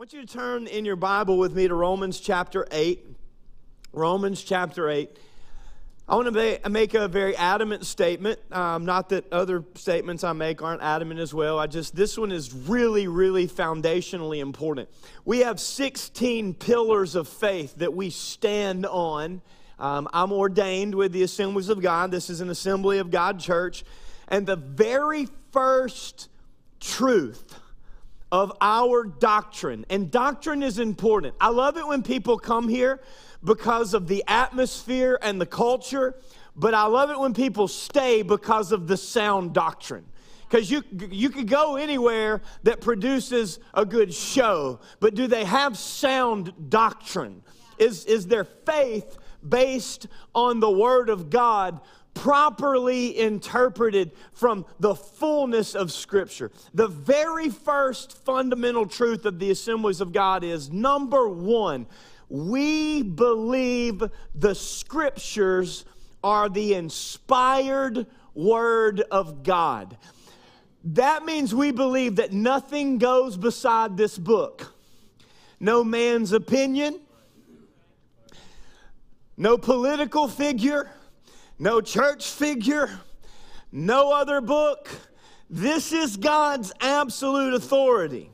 want you to turn in your Bible with me to Romans chapter 8. Romans chapter 8. I want to make a very adamant statement. Um, not that other statements I make aren't adamant as well. I just, this one is really, really foundationally important. We have 16 pillars of faith that we stand on. Um, I'm ordained with the Assemblies of God. This is an Assembly of God church. And the very first truth of our doctrine. And doctrine is important. I love it when people come here because of the atmosphere and the culture, but I love it when people stay because of the sound doctrine. Because you, you could go anywhere that produces a good show, but do they have sound doctrine? Is, is their faith based on the Word of God properly interpreted from the fullness of Scripture. The very first fundamental truth of the assemblies of God is number one, we believe the Scriptures are the inspired Word of God. That means we believe that nothing goes beside this book. No man's opinion, no political figure, no church figure, no other book. This is God's absolute authority.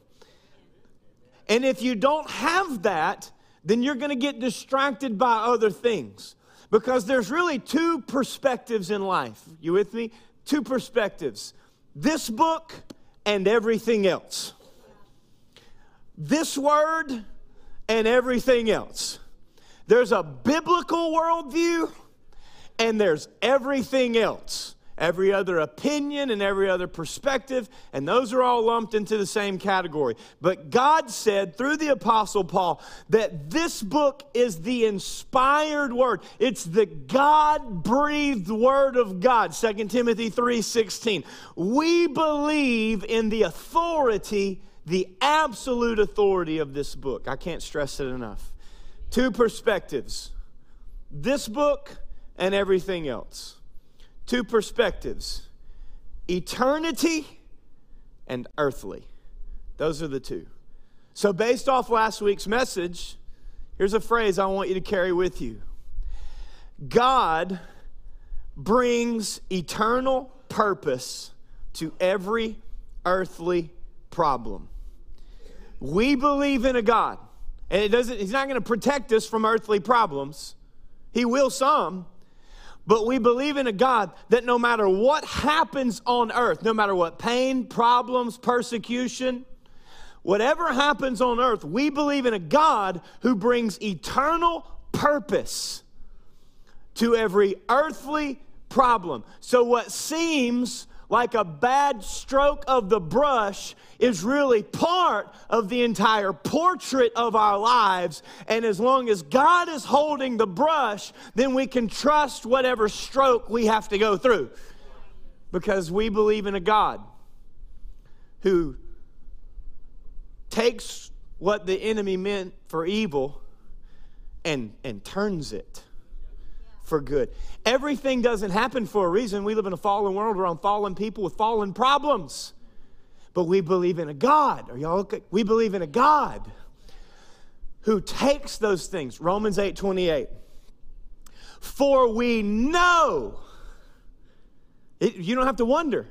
And if you don't have that, then you're going to get distracted by other things. Because there's really two perspectives in life. You with me? Two perspectives this book and everything else. This word and everything else. There's a biblical worldview and there's everything else every other opinion and every other perspective, and those are all lumped into the same category. But God said through the Apostle Paul that this book is the inspired word. It's the God breathed word of God. 2 Timothy 3:16. We believe in the authority, the absolute authority of this book. I can't stress it enough. Two perspectives. This book and everything else. Two perspectives eternity and earthly. Those are the two. So, based off last week's message, here's a phrase I want you to carry with you God brings eternal purpose to every earthly problem. We believe in a God, and it doesn't, He's not going to protect us from earthly problems. He will some, but we believe in a God that no matter what happens on earth, no matter what pain, problems, persecution, whatever happens on earth, we believe in a God who brings eternal purpose to every earthly problem. So, what seems like a bad stroke of the brush is really part of the entire portrait of our lives. And as long as God is holding the brush, then we can trust whatever stroke we have to go through because we believe in a God who takes what the enemy meant for evil and, and turns it for good. Everything doesn't happen for a reason. We live in a fallen world around fallen people with fallen problems. But we believe in a God. Are y'all okay? We believe in a God who takes those things. Romans 8 28. For we know, it, you don't have to wonder,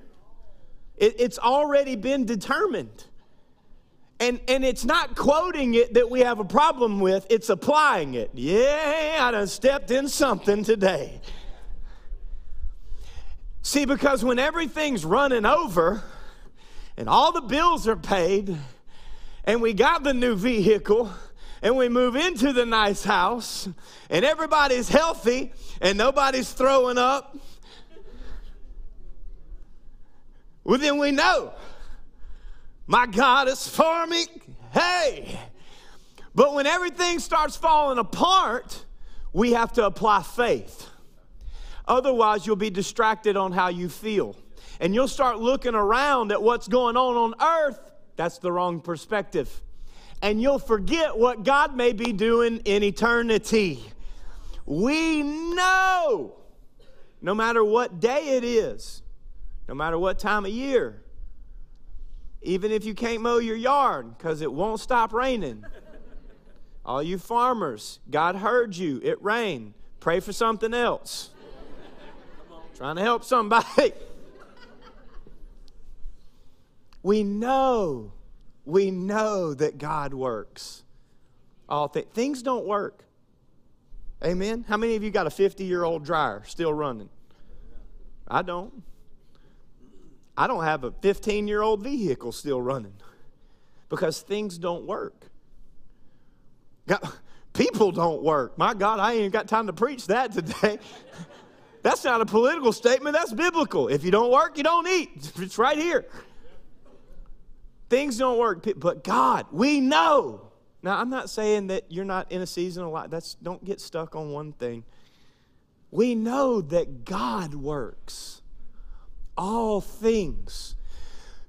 it, it's already been determined and, and it's not quoting it that we have a problem with, it's applying it. Yeah, I done stepped in something today. See, because when everything's running over and all the bills are paid and we got the new vehicle and we move into the nice house and everybody's healthy and nobody's throwing up, well, then we know my God is for me. Hey. But when everything starts falling apart, we have to apply faith. Otherwise, you'll be distracted on how you feel. And you'll start looking around at what's going on on earth. That's the wrong perspective. And you'll forget what God may be doing in eternity. We know, no matter what day it is, no matter what time of year, Even if you can't mow your yard because it won't stop raining. All you farmers, God heard you. It rained. Pray for something else. Trying to help somebody. we know, we know that God works. All th- things don't work. Amen. How many of you got a 50 year old dryer still running? I don't. I don't have a 15 year old vehicle still running because things don't work. God, people don't work. My God, I ain't got time to preach that today. that's not a political statement, that's biblical. If you don't work, you don't eat. It's right here. Things don't work, but God, we know. Now, I'm not saying that you're not in a season of life. That's don't get stuck on one thing. We know that God works all things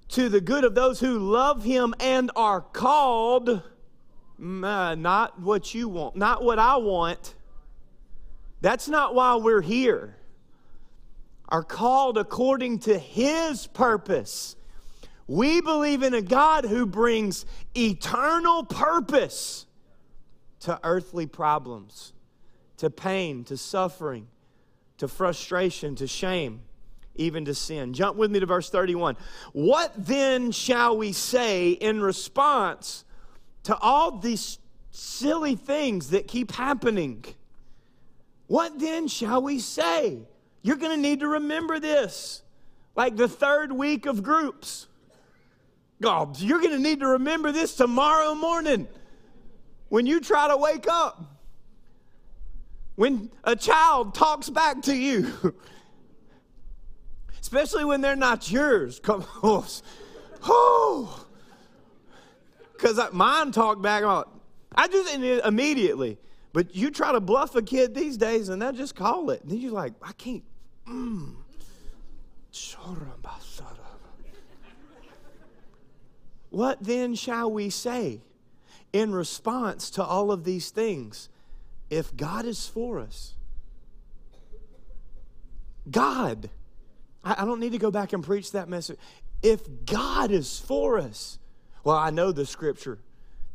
to the good of those who love him and are called uh, not what you want, not what I want. That's not why we're here. Are called according to his purpose. We believe in a God who brings eternal purpose to earthly problems, to pain, to suffering, to frustration, to shame even to sin. Jump with me to verse 31. What then shall we say in response to all these silly things that keep happening? What then shall we say? You're going to need to remember this. Like the third week of groups. God, you're going to need to remember this tomorrow morning when you try to wake up. When a child talks back to you. especially when they're not yours. Come on. Because mine talk back about, I it immediately. But you try to bluff a kid these days and they'll just call it. And then you're like, I can't. Mm. What then shall we say in response to all of these things if God is for us? God I, I don't need to go back and preach that message. If God is for us, well, I know the scripture,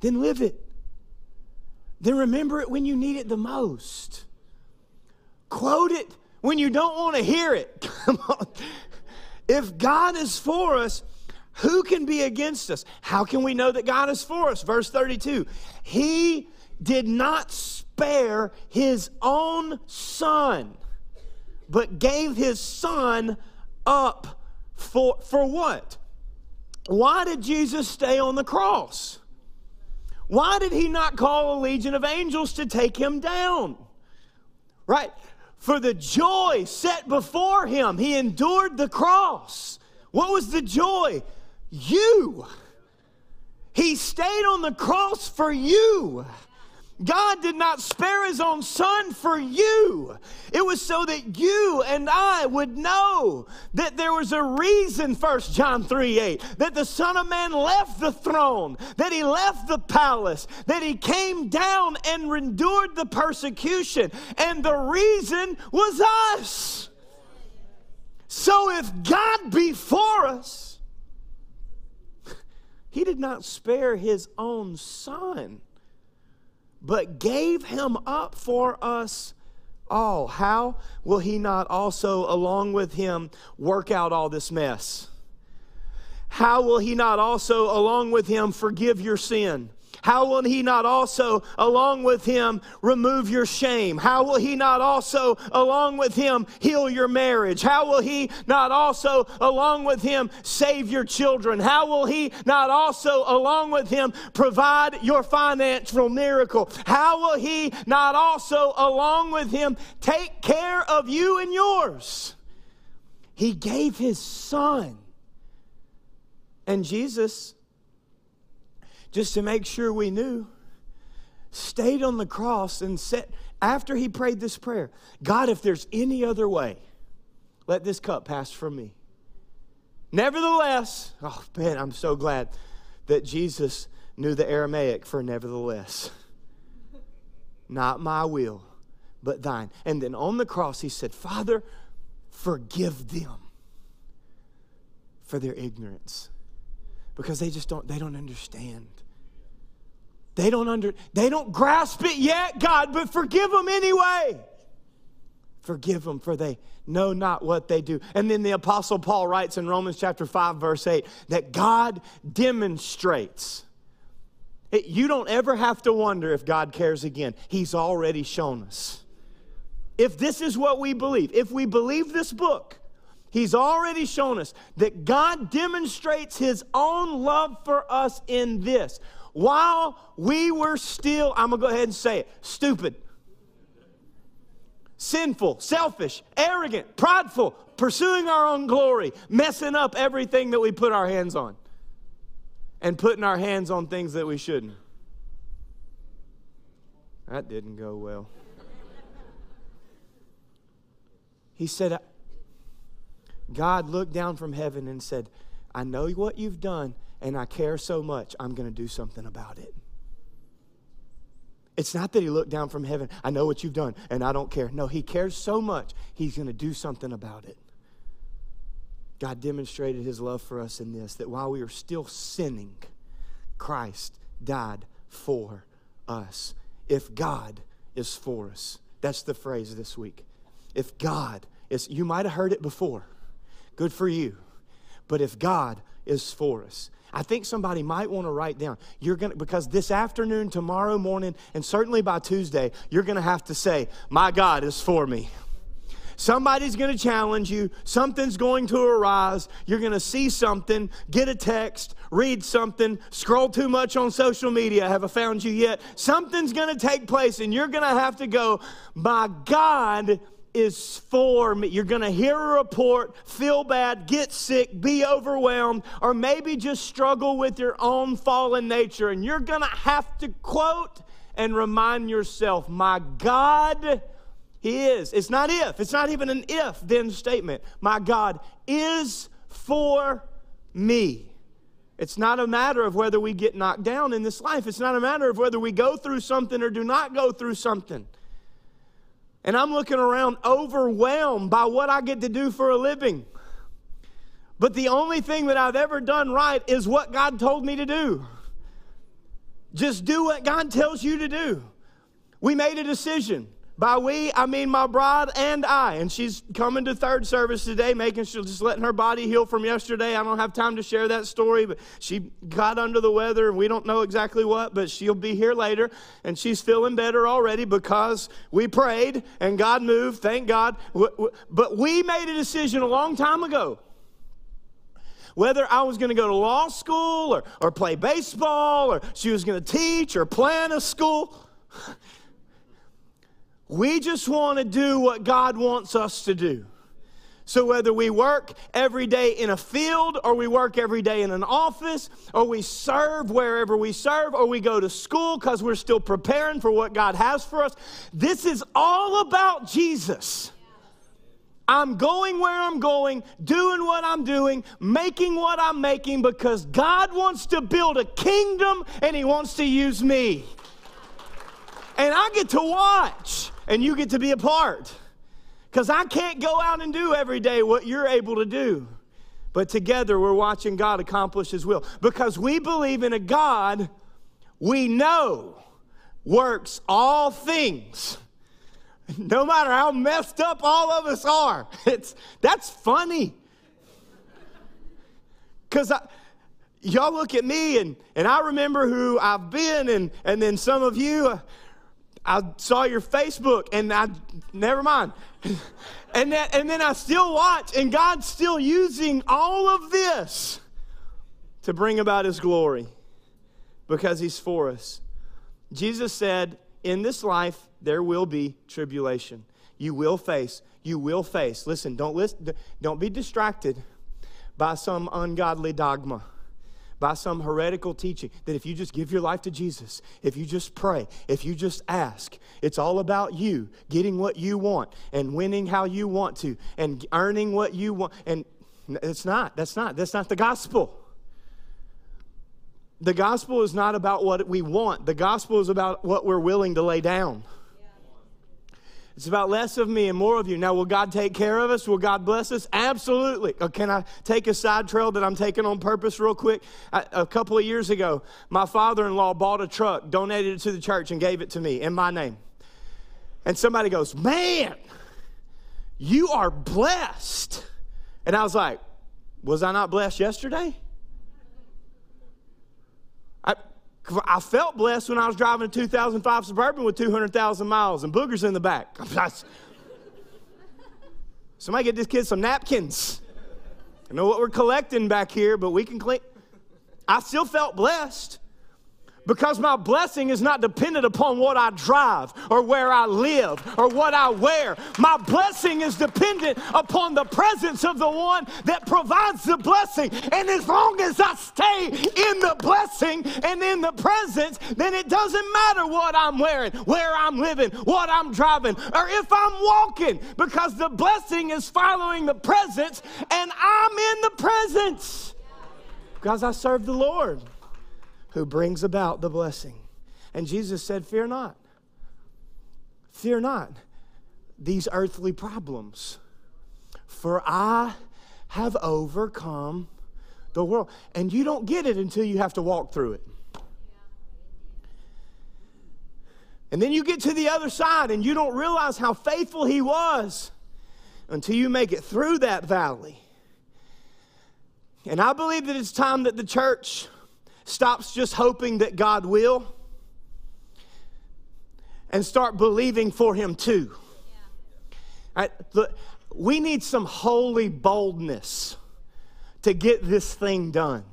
then live it. Then remember it when you need it the most. Quote it when you don't want to hear it. Come on. If God is for us, who can be against us? How can we know that God is for us? Verse 32 He did not spare his own son, but gave his son up for, for what? Why did Jesus stay on the cross? Why did he not call a legion of angels to take him down? Right? For the joy set before him, he endured the cross. What was the joy? You. He stayed on the cross for you. God did not spare his own son for you. It was so that you and I would know that there was a reason, 1 John 3 8, that the Son of Man left the throne, that he left the palace, that he came down and endured the persecution. And the reason was us. So if God be for us, he did not spare his own son but gave him up for us all. How will he not also, along with him, work out all this mess? How will he not also, along with him, forgive your sin? How will he not also, along with him, remove your shame? How will he not also, along with him, heal your marriage? How will he not also, along with him, save your children? How will he not also, along with him, provide your financial miracle? How will he not also, along with him, take care of you and yours? He gave his son. And Jesus just to make sure we knew, stayed on the cross and said, after he prayed this prayer, God, if there's any other way, let this cup pass from me. Nevertheless, oh man, I'm so glad that Jesus knew the Aramaic for nevertheless. Not my will, but thine. And then on the cross, he said, Father, forgive them for their ignorance because they just don't they don't understand. They don't under they don't grasp it yet, God, but forgive them anyway. Forgive them for they know not what they do. And then the apostle Paul writes in Romans chapter 5 verse 8 that God demonstrates it, you don't ever have to wonder if God cares again. He's already shown us. If this is what we believe, if we believe this book, He's already shown us that God demonstrates His own love for us in this. While we were still, I'm gonna go ahead and say it, stupid, sinful, selfish, arrogant, prideful, pursuing our own glory, messing up everything that we put our hands on, and putting our hands on things that we shouldn't. That didn't go well. He said, God looked down from heaven and said, I know what you've done, and I care so much, I'm going to do something about it. It's not that he looked down from heaven, I know what you've done, and I don't care. No, he cares so much, he's going to do something about it. God demonstrated his love for us in this that while we were still sinning, Christ died for us. If God is for us, that's the phrase this week. If God is, you might have heard it before. Good for you. But if God is for us, I think somebody might want to write down. You're going to, because this afternoon, tomorrow morning, and certainly by Tuesday, you're going to have to say, My God is for me. Somebody's going to challenge you. Something's going to arise. You're going to see something, get a text, read something, scroll too much on social media. Have I found you yet? Something's going to take place, and you're going to have to go, My God is for me. You're going to hear a report, feel bad, get sick, be overwhelmed, or maybe just struggle with your own fallen nature. And you're going to have to quote and remind yourself, My God, He is. It's not if, it's not even an if then statement. My God is for me. It's not a matter of whether we get knocked down in this life. It's not a matter of whether we go through something or do not go through something. And I'm looking around overwhelmed by what I get to do for a living. But the only thing that I've ever done right is what God told me to do. Just do what God tells you to do. We made a decision. By we, I mean my bride and I. And she's coming to third service today, making sure just letting her body heal from yesterday. I don't have time to share that story, but she got under the weather and we don't know exactly what, but she'll be here later. And she's feeling better already because we prayed and God moved, thank God. But we made a decision a long time ago whether I was going to go to law school or, or play baseball or she was going to teach or plan a school. We just want to do what God wants us to do. So, whether we work every day in a field, or we work every day in an office, or we serve wherever we serve, or we go to school because we're still preparing for what God has for us, this is all about Jesus. I'm going where I'm going, doing what I'm doing, making what I'm making because God wants to build a kingdom and He wants to use me. And I get to watch and you get to be a part. Because I can't go out and do every day what you're able to do. But together we're watching God accomplish His will. Because we believe in a God we know works all things. No matter how messed up all of us are. It's, that's funny. Because y'all look at me and, and I remember who I've been, and, and then some of you, I saw your Facebook and I, never mind. and, that, and then I still watch, and God's still using all of this to bring about His glory because He's for us. Jesus said, In this life, there will be tribulation. You will face, you will face. Listen, don't, listen, don't be distracted by some ungodly dogma by some heretical teaching that if you just give your life to Jesus, if you just pray, if you just ask, it's all about you getting what you want and winning how you want to and earning what you want. And it's not. That's not. That's not the gospel. The gospel is not about what we want, the gospel is about what we're willing to lay down. It's about less of me and more of you. Now, will God take care of us? Will God bless us? Absolutely. Uh, can I take a side trail that I'm taking on purpose, real quick? I, a couple of years ago, my father in law bought a truck, donated it to the church, and gave it to me in my name. And somebody goes, Man, you are blessed. And I was like, Was I not blessed yesterday? I, I felt blessed when I was driving a 2005 Suburban with 200,000 miles and boogers in the back. Somebody get this kid some napkins. I know what we're collecting back here, but we can clean. I still felt blessed because my blessing is not dependent upon what I drive or where I live or what I wear. My blessing is dependent upon the presence of the one that provides the blessing. And as long as I stay in the blessing and in the presence, then it doesn't matter what I'm wearing, where I'm living, what I'm driving, or if I'm walking, because the blessing is following the presence and I'm in the presence because I serve the Lord who brings about the blessing. And Jesus said, Fear not. Fear not these earthly problems, for I have overcome the world. And you don't get it until you have to walk through it. And then you get to the other side and you don't realize how faithful he was until you make it through that valley. And I believe that it's time that the church stops just hoping that God will and start believing for Him too. Yeah. Right, we need some holy boldness to get this thing done.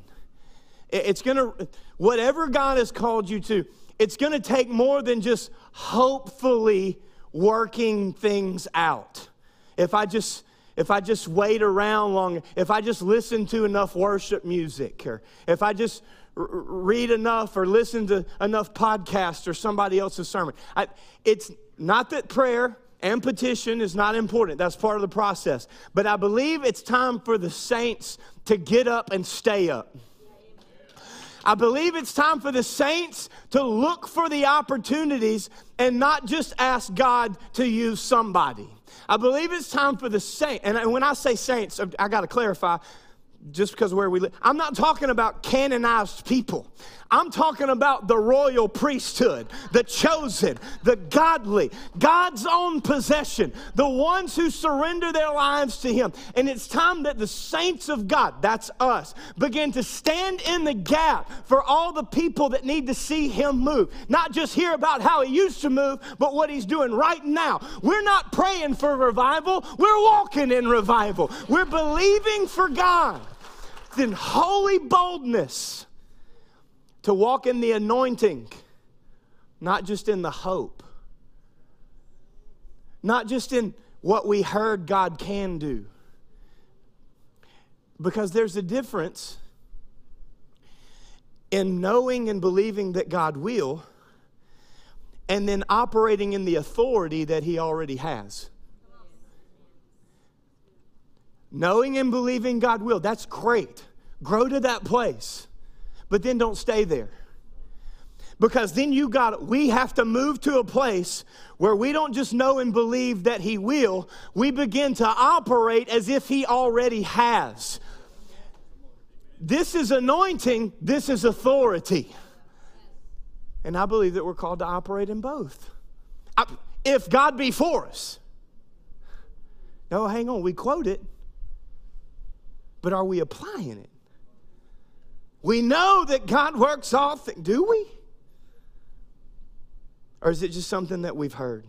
It's going to, whatever God has called you to, it's going to take more than just hopefully working things out. If I just, if I just wait around long, if I just listen to enough worship music, or if I just read enough or listen to enough podcasts or somebody else's sermon. I, it's not that prayer and petition is not important. That's part of the process. But I believe it's time for the saints to get up and stay up. I believe it's time for the saints to look for the opportunities and not just ask God to use somebody. I believe it's time for the saint. And when I say saints, I got to clarify just because where we live. I'm not talking about canonized people. I'm talking about the royal priesthood, the chosen, the godly, God's own possession, the ones who surrender their lives to Him. And it's time that the saints of God, that's us, begin to stand in the gap for all the people that need to see Him move. Not just hear about how He used to move, but what He's doing right now. We're not praying for revival, we're walking in revival. We're believing for God in holy boldness to walk in the anointing, not just in the hope, not just in what we heard God can do. Because there's a difference in knowing and believing that God will and then operating in the authority that He already has. Knowing and believing God will, that's great. Grow to that place, but then don't stay there. Because then you got, we have to move to a place where we don't just know and believe that He will, we begin to operate as if He already has. This is anointing, this is authority. And I believe that we're called to operate in both. If God be for us. No, hang on, we quote it, but are we applying it? We know that God works all things. Do we? Or is it just something that we've heard?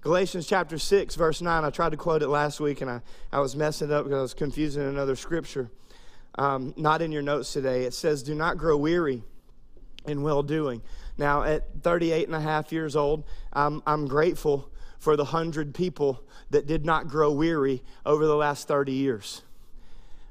Galatians chapter 6, verse 9. I tried to quote it last week and I, I was messing it up because I was confusing another scripture. Um, not in your notes today. It says, Do not grow weary in well doing. Now, at 38 and a half years old, I'm, I'm grateful for the hundred people that did not grow weary over the last 30 years.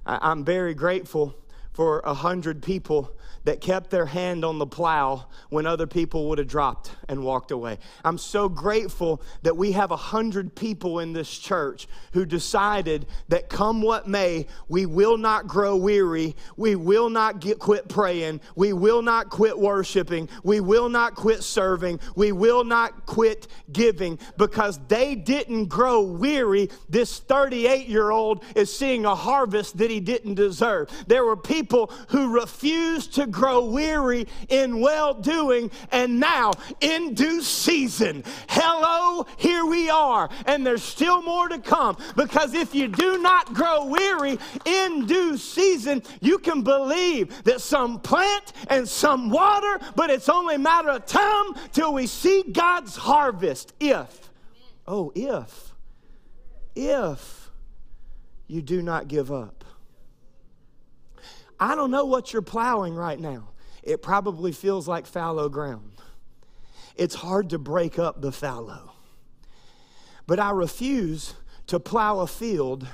I, I'm very grateful for a hundred people that kept their hand on the plow when other people would have dropped and walked away. I'm so grateful that we have a hundred people in this church who decided that come what may, we will not grow weary, we will not get, quit praying, we will not quit worshiping, we will not quit serving, we will not quit giving because they didn't grow weary. This 38 year old is seeing a harvest that he didn't deserve. There were people who refused to grow weary in well doing, and now in due season, hello, here we are. And there's still more to come because if you do not grow weary in due season, you can believe that some plant and some water, but it's only a matter of time till we see God's harvest. If, oh, if, if you do not give up. I don't know what you're plowing right now. It probably feels like fallow ground. It's hard to break up the fallow. But I refuse to plow a field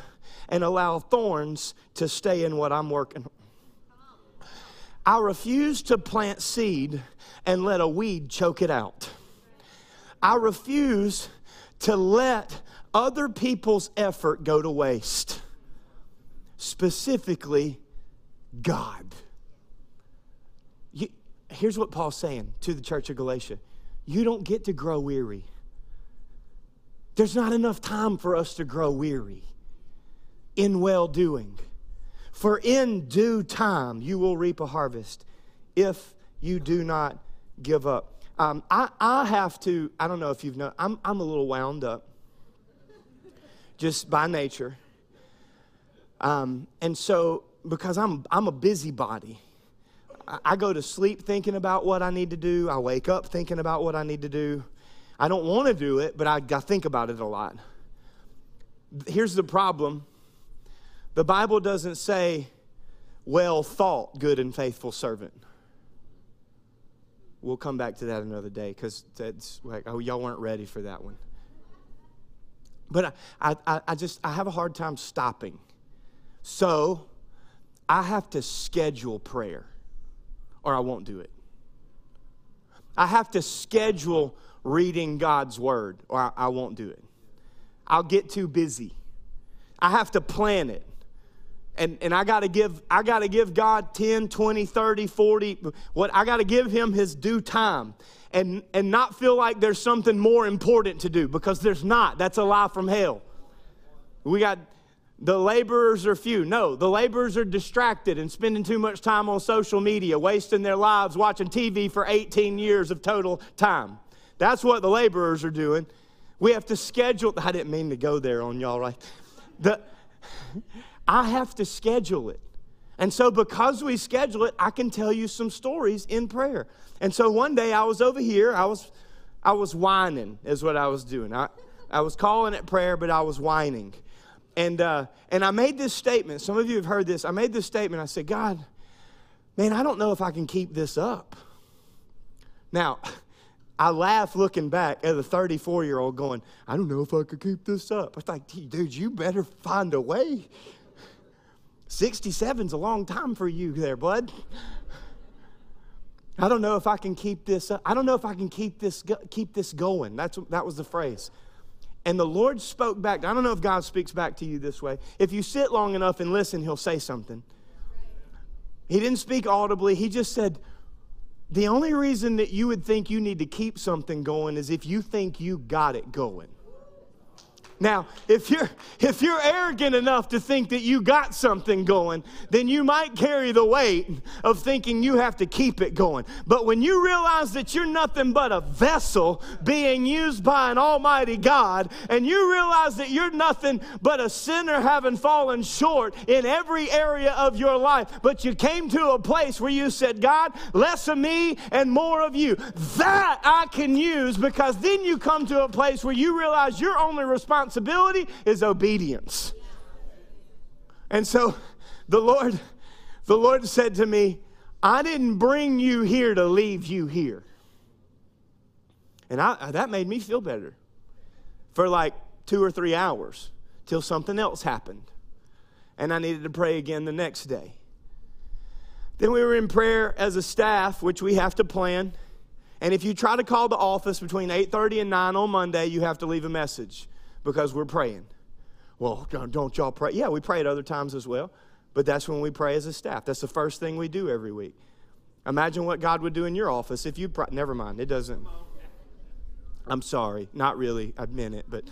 and allow thorns to stay in what I'm working on. I refuse to plant seed and let a weed choke it out. I refuse to let other people's effort go to waste, specifically God. You, here's what Paul's saying to the church of Galatia you don't get to grow weary. There's not enough time for us to grow weary in well doing. For in due time you will reap a harvest if you do not give up. Um, I, I have to, I don't know if you've known, I'm, I'm a little wound up just by nature. Um, and so because I'm, I'm a busybody. I, go to sleep thinking about what I need to do. I wake up thinking about what I need to do. I don't want to do it, but I, I think about it a lot. Here's the problem the Bible doesn't say, well thought, good and faithful servant. We'll come back to that another day because that's like, oh, y'all weren't ready for that one. But I, I, I just, I have a hard time stopping. So I have to schedule prayer or I won't do it. I have to schedule reading God's word or I, won't do it. I'll get too busy. I have to plan it. And, and I got to give I got to give God 10, 20, 30, 40 what I got to give him his due time and and not feel like there's something more important to do because there's not. That's a lie from hell. We got the laborers are few. No, the laborers are distracted and spending too much time on social media, wasting their lives watching TV for 18 years of total time. That's what the laborers are doing. We have to schedule. I didn't mean to go there on y'all, right? The, I have to schedule it. And so, because we schedule it, I can tell you some stories in prayer. And so, one day I was over here, I was, I was whining, is what I was doing. I, I was calling it prayer, but I was whining. And, uh, and I made this statement. Some of you have heard this. I made this statement. I said, God, man, I don't know if I can keep this up. Now, I laugh looking back at the 34 year old going, I don't know if I could keep this up. I was like, dude, you better find a way. 67's a long time for you there, bud. I don't know if I can keep this up. I don't know if I can keep this, keep this going. That's, that was the phrase. And the Lord spoke back. I don't know if God speaks back to you this way. If you sit long enough and listen, He'll say something. He didn't speak audibly, He just said, The only reason that you would think you need to keep something going is if you think you got it going. Now, if you're if you're arrogant enough to think that you got something going, then you might carry the weight of thinking you have to keep it going. But when you realize that you're nothing but a vessel being used by an almighty God, and you realize that you're nothing but a sinner having fallen short in every area of your life, but you came to a place where you said, God, less of me and more of you. That I can use because then you come to a place where you realize your only responsibility responsibility is obedience. And so the Lord, the Lord said to me, I didn't bring you here to leave you here. And I, uh, that made me feel better for like two or three hours till something else happened. And I needed to pray again the next day. Then we were in prayer as a staff, which we have to plan. And if you try to call the office between 8:30 and 9 on Monday, you have to leave a message because we're praying. Well, don't y'all pray? Yeah, we pray at other times as well, but that's when we pray as a staff. That's the first thing we do every week. Imagine what God would do in your office if you pray. Never mind, it doesn't. I'm sorry, not really. I meant it, but.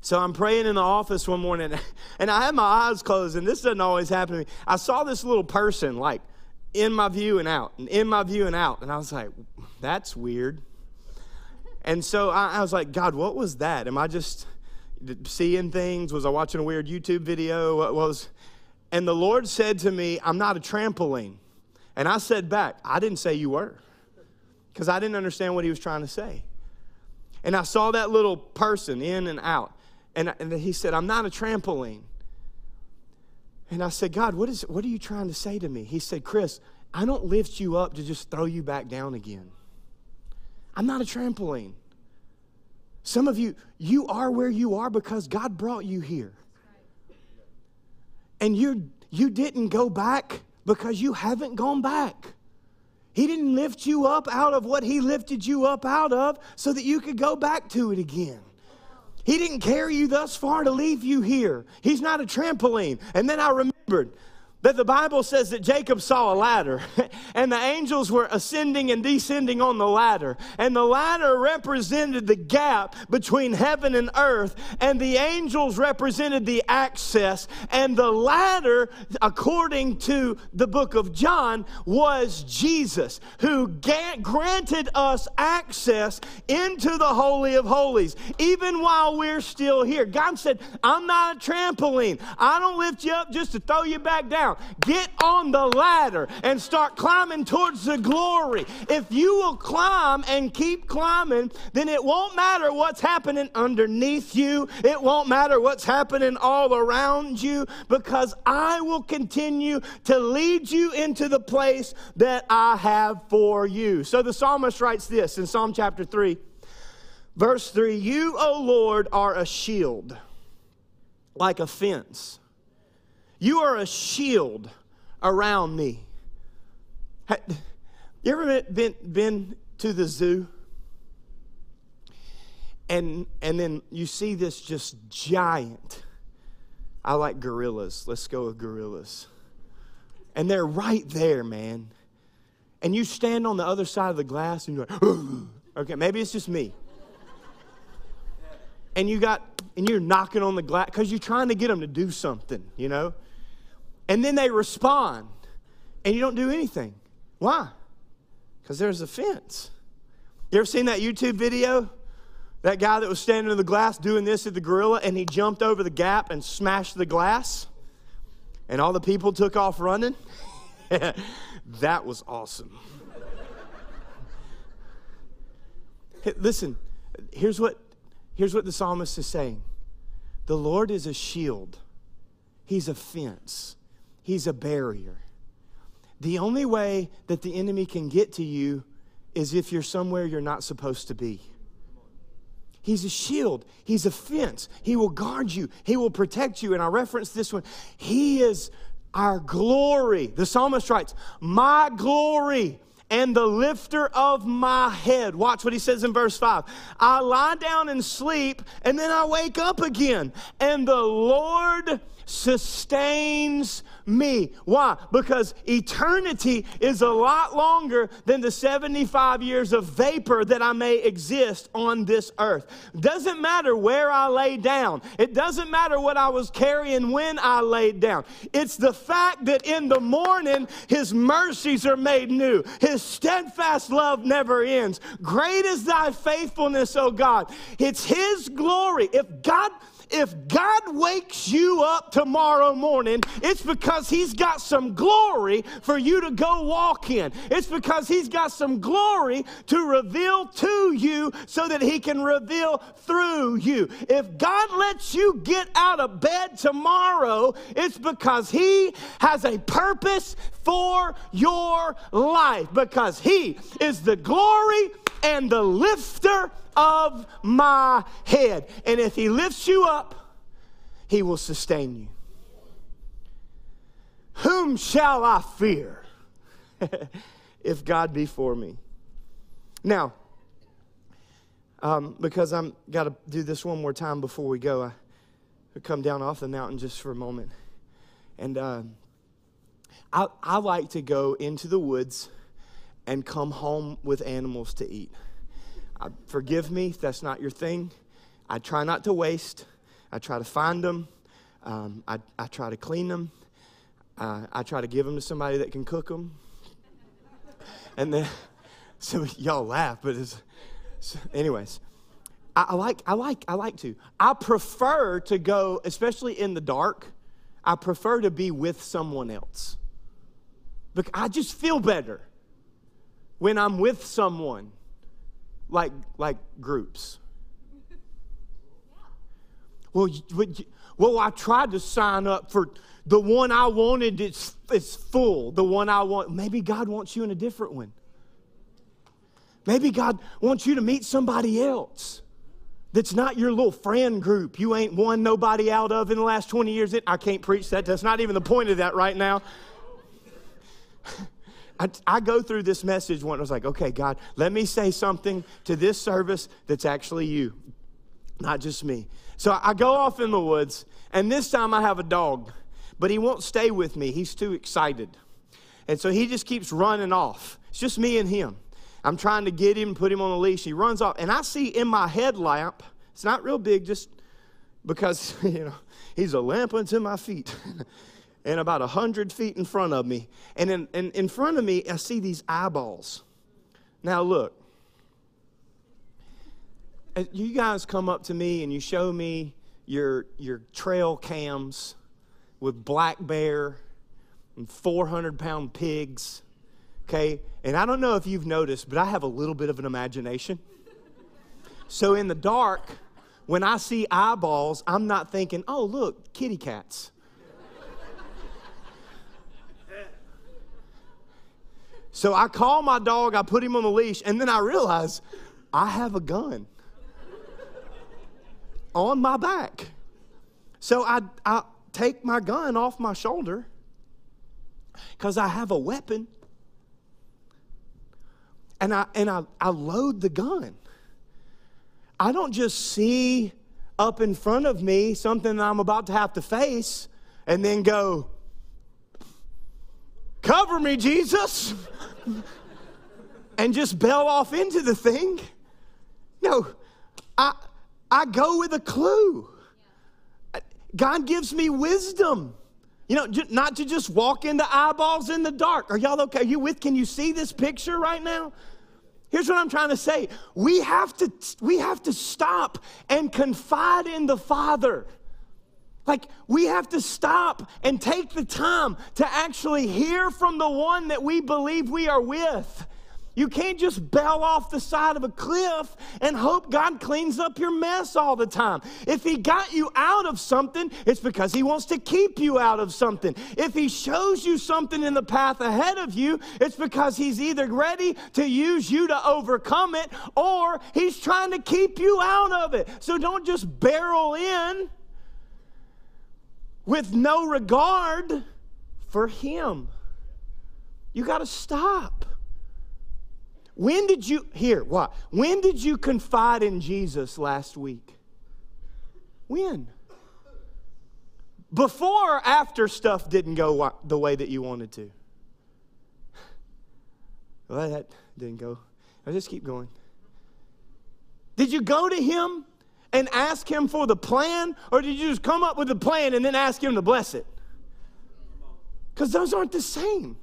So I'm praying in the office one morning, and I had my eyes closed, and this doesn't always happen to me. I saw this little person, like, in my view and out, and in my view and out. And I was like, that's weird. And so I, I was like, God, what was that? Am I just seeing things? Was I watching a weird YouTube video? What was. And the Lord said to me, I'm not a trampoline. And I said back, I didn't say you were, because I didn't understand what he was trying to say. And I saw that little person in and out. And, and he said, I'm not a trampoline. And I said, God, what, is, what are you trying to say to me? He said, Chris, I don't lift you up to just throw you back down again. I'm not a trampoline. Some of you, you are where you are because God brought you here. And you, you didn't go back because you haven't gone back. He didn't lift you up out of what He lifted you up out of so that you could go back to it again. He didn't carry you thus far to leave you here. He's not a trampoline. And then I remembered that the Bible says that Jacob saw a ladder and the angels were ascending and descending on the ladder. And the ladder represented the gap between heaven and earth, and the angels represented the access. And the ladder, according to the book of John, was Jesus, who granted us access into the Holy of Holies, even while we're still here. God said, I'm not a trampoline. I don't lift you up just to throw you back down. Get on the ladder and start climbing towards the glory. If you will climb and keep climbing, then it won't matter what's happening underneath you. It won't matter what's happening all around you because I will continue to lead you into the place that I have for you. So the psalmist writes this in Psalm chapter 3, verse 3 You, O Lord, are a shield like a fence you are a shield around me. You ever been, been to the zoo? And, and then you see this just giant. I like gorillas. Let's go with gorillas. And they're right there, man. And you stand on the other side of the glass and you're like, okay, maybe it's just me. And you got, and you're knocking on the glass because you're trying to get them to do something, you know? And then they respond, and you don't do anything. Why? Because there's a fence. You ever seen that YouTube video? That guy that was standing in the glass doing this at the gorilla, and he jumped over the gap and smashed the glass, and all the people took off running? that was awesome. Listen, here's what, here's what the psalmist is saying The Lord is a shield, He's a fence. He's a barrier. The only way that the enemy can get to you is if you're somewhere you're not supposed to be. He's a shield. He's a fence. He will guard you. He will protect you. And I reference this one. He is our glory. The psalmist writes, My glory and the lifter of my head. Watch what he says in verse 5. I lie down and sleep, and then I wake up again, and the Lord sustains me. Why? Because eternity is a lot longer than the 75 years of vapor that I may exist on this earth. Doesn't matter where I lay down, it doesn't matter what I was carrying when I laid down. It's the fact that in the morning, His mercies are made new, His steadfast love never ends. Great is thy faithfulness, O God. It's His glory. If God if God wakes you up tomorrow morning, it's because He's got some glory for you to go walk in. It's because He's got some glory to reveal to you so that He can reveal through you. If God lets you get out of bed tomorrow, it's because He has a purpose for your life, because He is the glory and the lifter of my head. And if He lifts you up, He will sustain you. Whom shall I fear if God be for me? Now, um, because I'm got to do this one more time before we go, I come down off the mountain just for a moment, and uh, I, I like to go into the woods and come home with animals to eat. Uh, forgive me if that's not your thing. I try not to waste. I try to find them. Um, I, I try to clean them. Uh, I try to give them to somebody that can cook them. And then, so y'all laugh, but it's, so anyways, I, I like, I like, I like to. I prefer to go, especially in the dark. I prefer to be with someone else. But I just feel better when I'm with someone, like like groups. Well, well, I tried to sign up for the one I wanted. It's it's full. The one I want. Maybe God wants you in a different one. Maybe God wants you to meet somebody else that's not your little friend group you ain't won nobody out of in the last 20 years. I can't preach that. That's not even the point of that right now. I, I, go through this message when I was like, okay, God, let me say something to this service that's actually you, not just me. So I go off in the woods, and this time I have a dog, but he won't stay with me. He's too excited. And so he just keeps running off. It's just me and him. I'm trying to get him, put him on a leash. He runs off, and I see in my headlamp, it's not real big, just because, you know, he's a lamp unto my feet. and about 100 feet in front of me. And in, in, in front of me, I see these eyeballs. Now, look, uh, you guys come up to me and you show me your, your trail cams with black bear and 400 pound pigs, okay? And I don't know if you've noticed, but I have a little bit of an imagination. So in the dark, when I see eyeballs, I'm not thinking, oh, look, kitty cats. So I call my dog, I put him on the leash, and then I realize I have a gun on my back. So I, I take my gun off my shoulder because I have a weapon. And I and I, I load the gun. I don't just see up in front of me something that I'm about to have to face and then go, Cover me, Jesus. and just bail off into the thing. No, I, I go with a clue. God gives me wisdom. You know, not to just walk into eyeballs in the dark. Are y'all okay? Are you with? Can you see this picture right now? Here's what I'm trying to say. We have to, we have to stop and confide in the Father. Like, we have to stop and take the time to actually hear from the one that we believe we are with. You can't just bail off the side of a cliff and hope God cleans up your mess all the time. If He got you out of something, it's because He wants to keep you out of something. If He shows you something in the path ahead of you, it's because He's either ready to use you to overcome it or He's trying to keep you out of it. So don't just barrel in with no regard for Him. You got to stop. When did you, here, what? When did you confide in Jesus last week? When? Before or after stuff didn't go the way that you wanted to? Well, that didn't go. I'll just keep going. Did you go to Him and ask Him for the plan, or did you just come up with the plan and then ask Him to bless it? Because those aren't the same.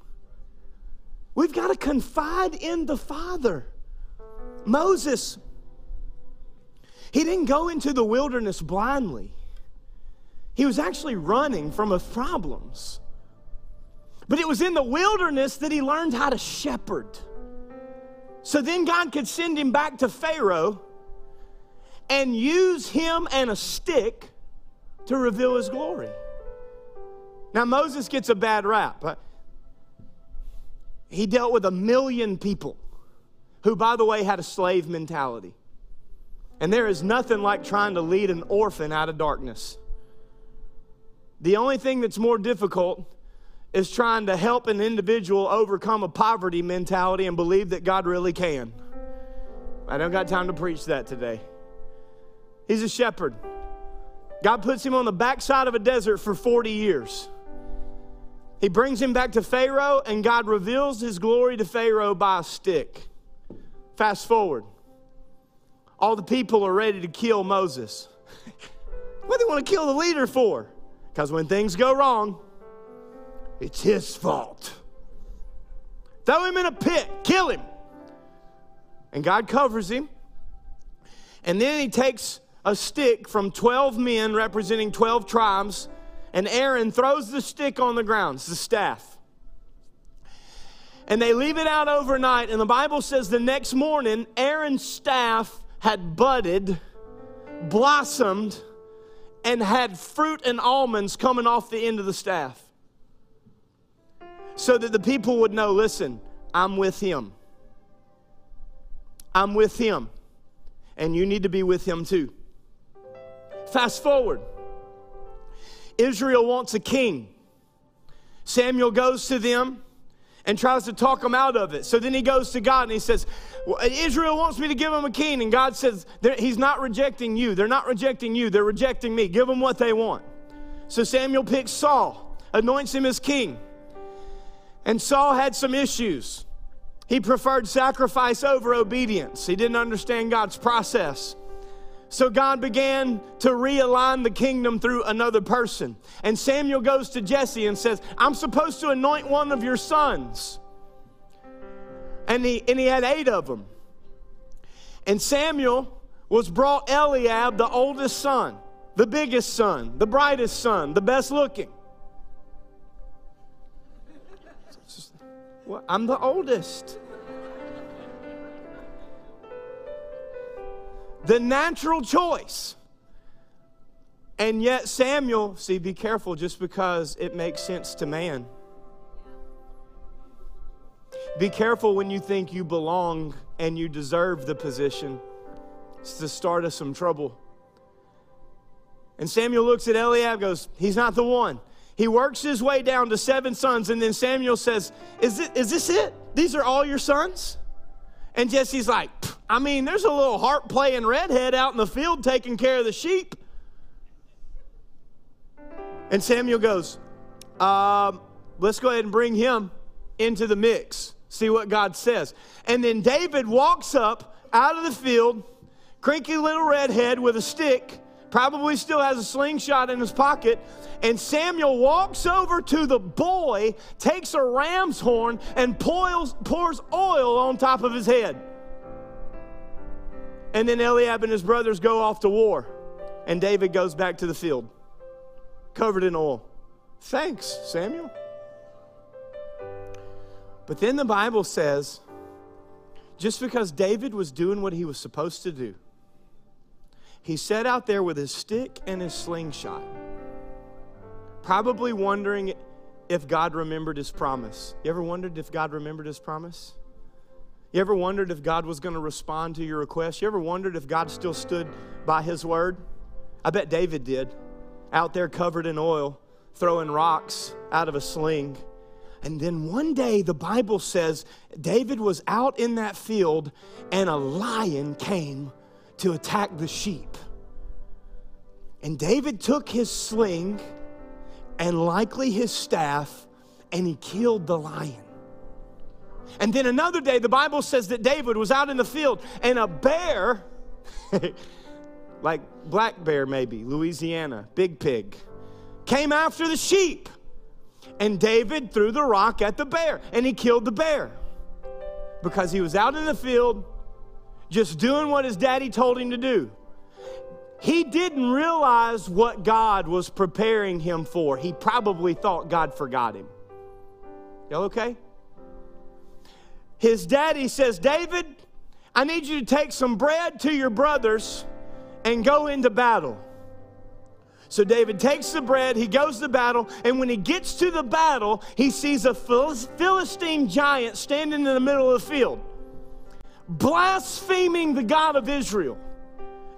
We've got to confide in the Father. Moses, he didn't go into the wilderness blindly. He was actually running from his problems. But it was in the wilderness that he learned how to shepherd. So then God could send him back to Pharaoh and use him and a stick to reveal his glory. Now, Moses gets a bad rap. He dealt with a million people who, by the way, had a slave mentality. And there is nothing like trying to lead an orphan out of darkness. The only thing that's more difficult is trying to help an individual overcome a poverty mentality and believe that God really can. I don't got time to preach that today. He's a shepherd. God puts him on the backside of a desert for 40 years. He brings him back to Pharaoh, and God reveals his glory to Pharaoh by a stick. Fast forward. All the people are ready to kill Moses. what do they want to kill the leader for? Because when things go wrong, it's his fault. Throw him in a pit, kill him. And God covers him. And then he takes a stick from 12 men representing 12 tribes, and Aaron throws the stick on the ground. It's the staff. And they leave it out overnight, and the Bible says the next morning, Aaron's staff had budded, blossomed, and had fruit and almonds coming off the end of the staff. So that the people would know listen, I'm with him. I'm with him. And you need to be with him too. Fast forward. Israel wants a king. Samuel goes to them and tries to talk them out of it. So then he goes to God and he says, well, Israel wants me to give them a king. And God says, He's not rejecting you. They're not rejecting you. They're rejecting me. Give them what they want. So Samuel picks Saul, anoints him as king. And Saul had some issues. He preferred sacrifice over obedience, he didn't understand God's process. So God began to realign the kingdom through another person. And Samuel goes to Jesse and says, I'm supposed to anoint one of your sons. And he, and he had eight of them. And Samuel was brought Eliab, the oldest son, the biggest son, the brightest son, the best looking. Well, I'm the oldest. The natural choice. And yet, Samuel, see, be careful just because it makes sense to man. Be careful when you think you belong and you deserve the position. It's the start of some trouble. And Samuel looks at Eliab goes, He's not the one. He works his way down to seven sons, and then Samuel says, Is, it, is this it? These are all your sons? And Jesse's like, I mean, there's a little harp playing redhead out in the field taking care of the sheep. And Samuel goes, um, let's go ahead and bring him into the mix, see what God says. And then David walks up out of the field, cranky little redhead with a stick, probably still has a slingshot in his pocket. And Samuel walks over to the boy, takes a ram's horn, and pours, oil on top of his head. And then Eliab and his brothers go off to war, and David goes back to the field, covered in oil. Thanks, Samuel. But then the Bible says just because David was doing what he was supposed to do, he sat out there with his stick and his slingshot, probably wondering if God remembered his promise. You ever wondered if God remembered his promise? You ever wondered if God was going to respond to your request? You ever wondered if God still stood by his word? I bet David did. Out there covered in oil, throwing rocks out of a sling. And then one day, the Bible says David was out in that field and a lion came to attack the sheep. And David took his sling and likely his staff and he killed the lion. And then another day, the Bible says that David was out in the field and a bear, like black bear maybe, Louisiana, big pig, came after the sheep. And David threw the rock at the bear and he killed the bear because he was out in the field just doing what his daddy told him to do. He didn't realize what God was preparing him for. He probably thought God forgot him. Y'all okay? his daddy says, David, I need you to take some bread to your brothers and go into battle. So David takes the bread, he goes to battle, and when he gets to the battle, he sees a Philistine giant standing in the middle of the field, blaspheming the God of Israel.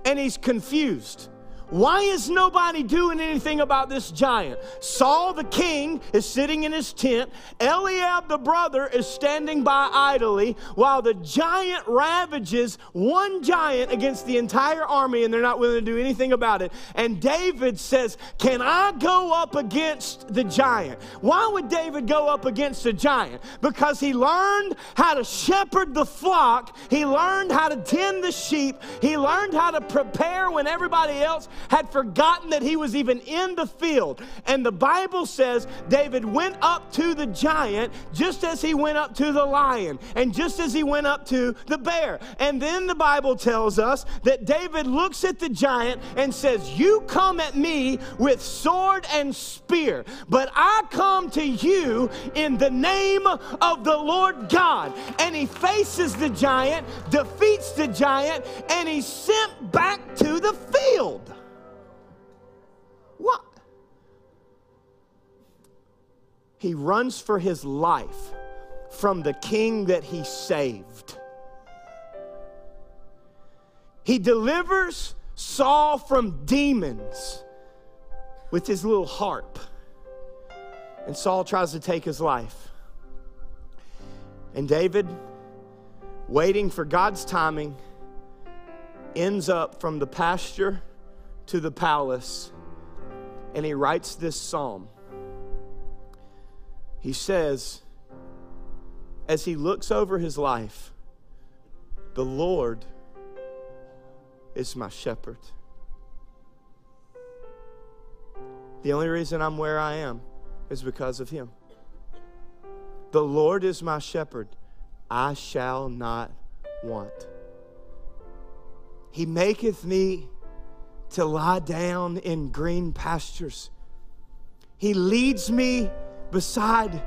And he's confused. Why is nobody doing anything about this giant? Saul the king is sitting in his tent. Eliab the brother is standing by idly while the giant ravages one giant against the entire army and they're not willing to do anything about it. And David says, Can I go up against the giant? Why would David go up against the giant? Because he learned how to shepherd the flock, he learned how to tend the sheep, he learned how to prepare when everybody else had forgotten that he was even in the field. And the Bible says David went up to the giant just as he went up to the lion and just as he went up to the bear. And then the Bible tells us that David looks at the giant and says, You come at me with sword and spear, but I come to you in the name of the Lord God. And he faces the giant, defeats the giant, and he's sent back to the field. What? He runs for his life from the king that he saved. He delivers Saul from demons with his little harp. And Saul tries to take his life. And David, waiting for God's timing, ends up from the pasture to the palace and he writes this psalm. He says, as he looks over his life, the Lord is my shepherd. The only reason I'm where I am is because of him. The Lord is my shepherd. I shall not want. He maketh me to lie down in green pastures. He leads me beside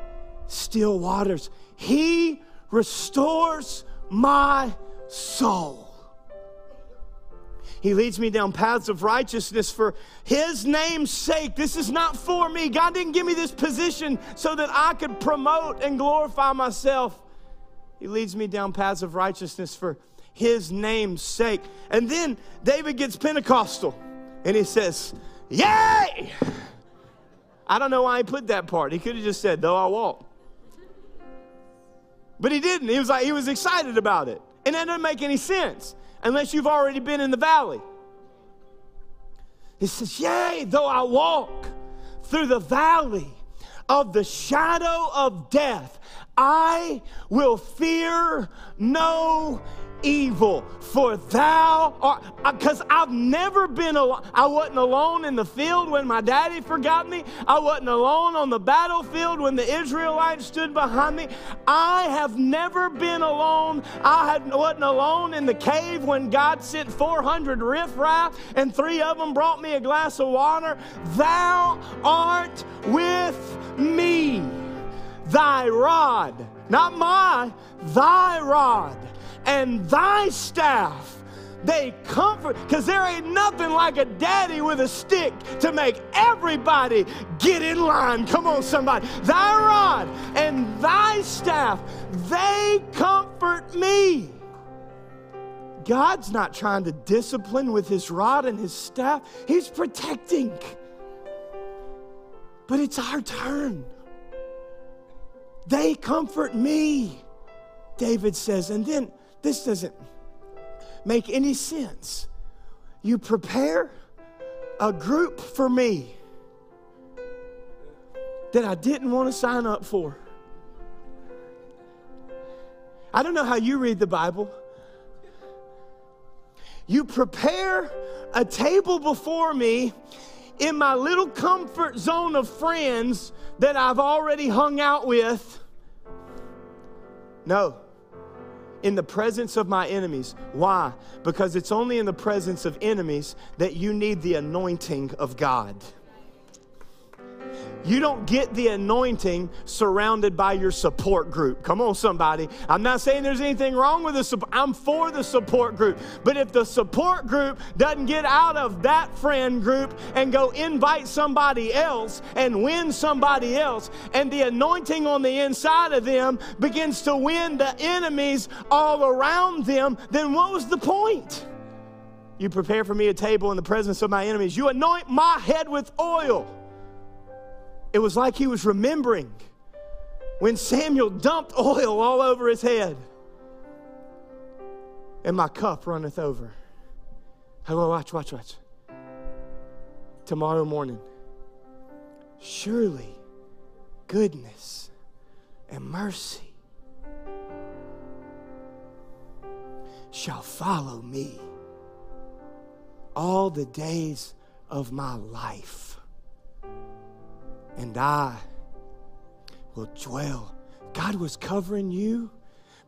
still waters. He restores my soul. He leads me down paths of righteousness for His name's sake. This is not for me. God didn't give me this position so that I could promote and glorify myself. He leads me down paths of righteousness for his name's sake. And then David gets Pentecostal and he says, Yay! I don't know why he put that part. He could have just said, Though I walk. But he didn't. He was like, he was excited about it. And that doesn't make any sense unless you've already been in the valley. He says, Yea, though I walk through the valley of the shadow of death, I will fear no evil, for thou art, because uh, I've never been alone. I wasn't alone in the field when my daddy forgot me. I wasn't alone on the battlefield when the Israelites stood behind me. I have never been alone. I had, wasn't alone in the cave when God sent 400 riffraff and three of them brought me a glass of water. Thou art with me. Thy rod, not my, thy rod and thy staff they comfort because there ain't nothing like a daddy with a stick to make everybody get in line. Come on somebody. Thy rod and thy staff they comfort me. God's not trying to discipline with his rod and his staff. He's protecting. But it's our turn. They comfort me david says. And then this doesn't make any sense. You prepare a group for me that I didn't want to sign up for. I don't know how you read the Bible. You prepare a table before me in my little comfort zone of friends that I've already hung out with. No in the presence of my enemies. Why? Because it's only in the presence of enemies that you need the anointing of God. You don't get the anointing surrounded by your support group. Come on, somebody. I'm not saying there's anything wrong with the support. I'm for the support group. But if the support group doesn't get out of that friend group and go invite somebody else and win somebody else, and the anointing on the inside of them begins to win the enemies all around them, then what was the point? You prepare for me a table in the presence of my enemies. You anoint my head with oil. It was like he was remembering when Samuel dumped oil all over his head. And my cup runneth over. Hello, watch, watch, watch. Tomorrow morning, surely goodness and mercy shall follow me all the days of my life, and I will dwell. God was covering you,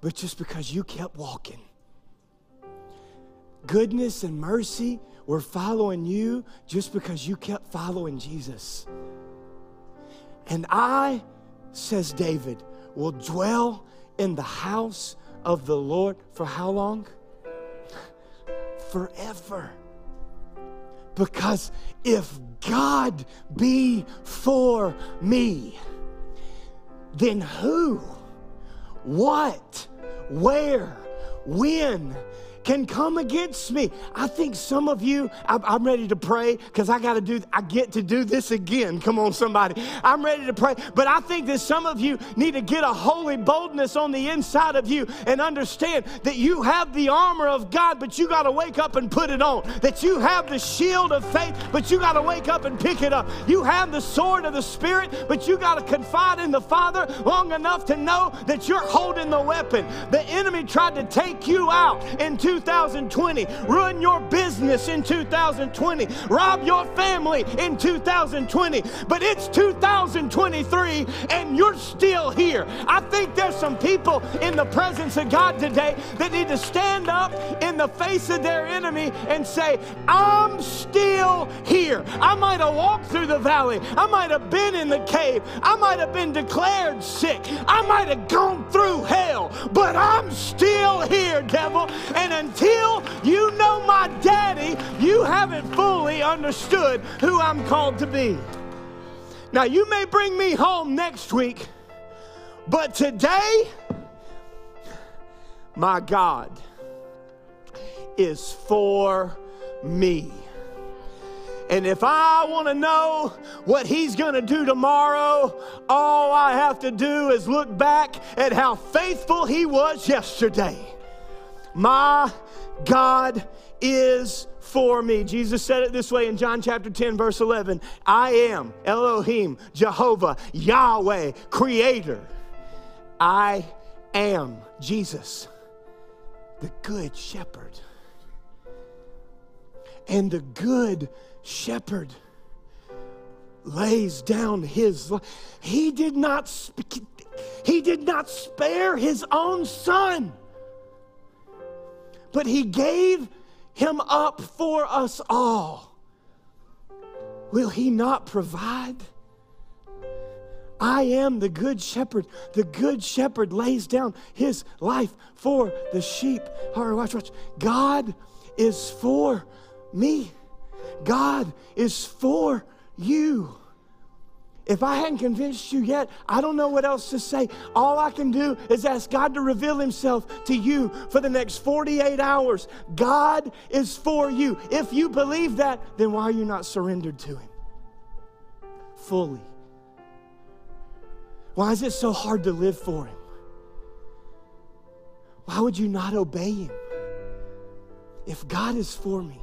but just because you kept walking. Goodness and mercy were following you just because you kept following Jesus. And I, says David, will dwell in the house of the Lord for how long? Forever. Because if God be for me, then who, what, where, when can come against me. I think some of you, I'm, ready to pray because I got to do, I get to do this again. Come on, somebody. I'm ready to pray. But I think that some of you need to get a holy boldness on the inside of you and understand that you have the armor of God, but you got to wake up and put it on. That you have the shield of faith, but you got to wake up and pick it up. You have the sword of the Spirit, but you got to confide in the Father long enough to know that you're holding the weapon. The enemy tried to take you out into 2020, ruin your business in 2020, rob your family in 2020, but it's 2023 and you're still here. I think there's some people in the presence of God today that need to stand up in the face of their enemy and say, I'm still here. I might have walked through the valley, I might have been in the cave, I might have been declared sick, I might have gone through hell, but I'm still here, devil. And until you know my daddy, you haven't fully understood who I'm called to be. Now, you may bring me home next week, but today, my God is for me. And if I want to know what he's going to do tomorrow, all I have to do is look back at how faithful he was yesterday. My God is for me. Jesus said it this way in John chapter 10, verse 11 I am Elohim, Jehovah, Yahweh, Creator. I am Jesus, the Good Shepherd. And the Good Shepherd lays down his life. He did not he did not spare his own son but he gave him up for us all. Will he not provide? I am the good shepherd. The good shepherd lays down his life for the sheep. All right, watch, watch. God is for me. God is for you. If I hadn't convinced you yet, I don't know what else to say. All I can do is ask God to reveal Himself to you for the next 48 hours. God is for you. If you believe that, then why are you not surrendered to Him fully? Why is it so hard to live for Him? Why would you not obey Him? If God is for me,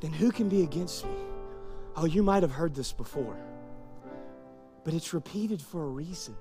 then who can be against me? Oh, you might have heard this before but it's repeated for a reason.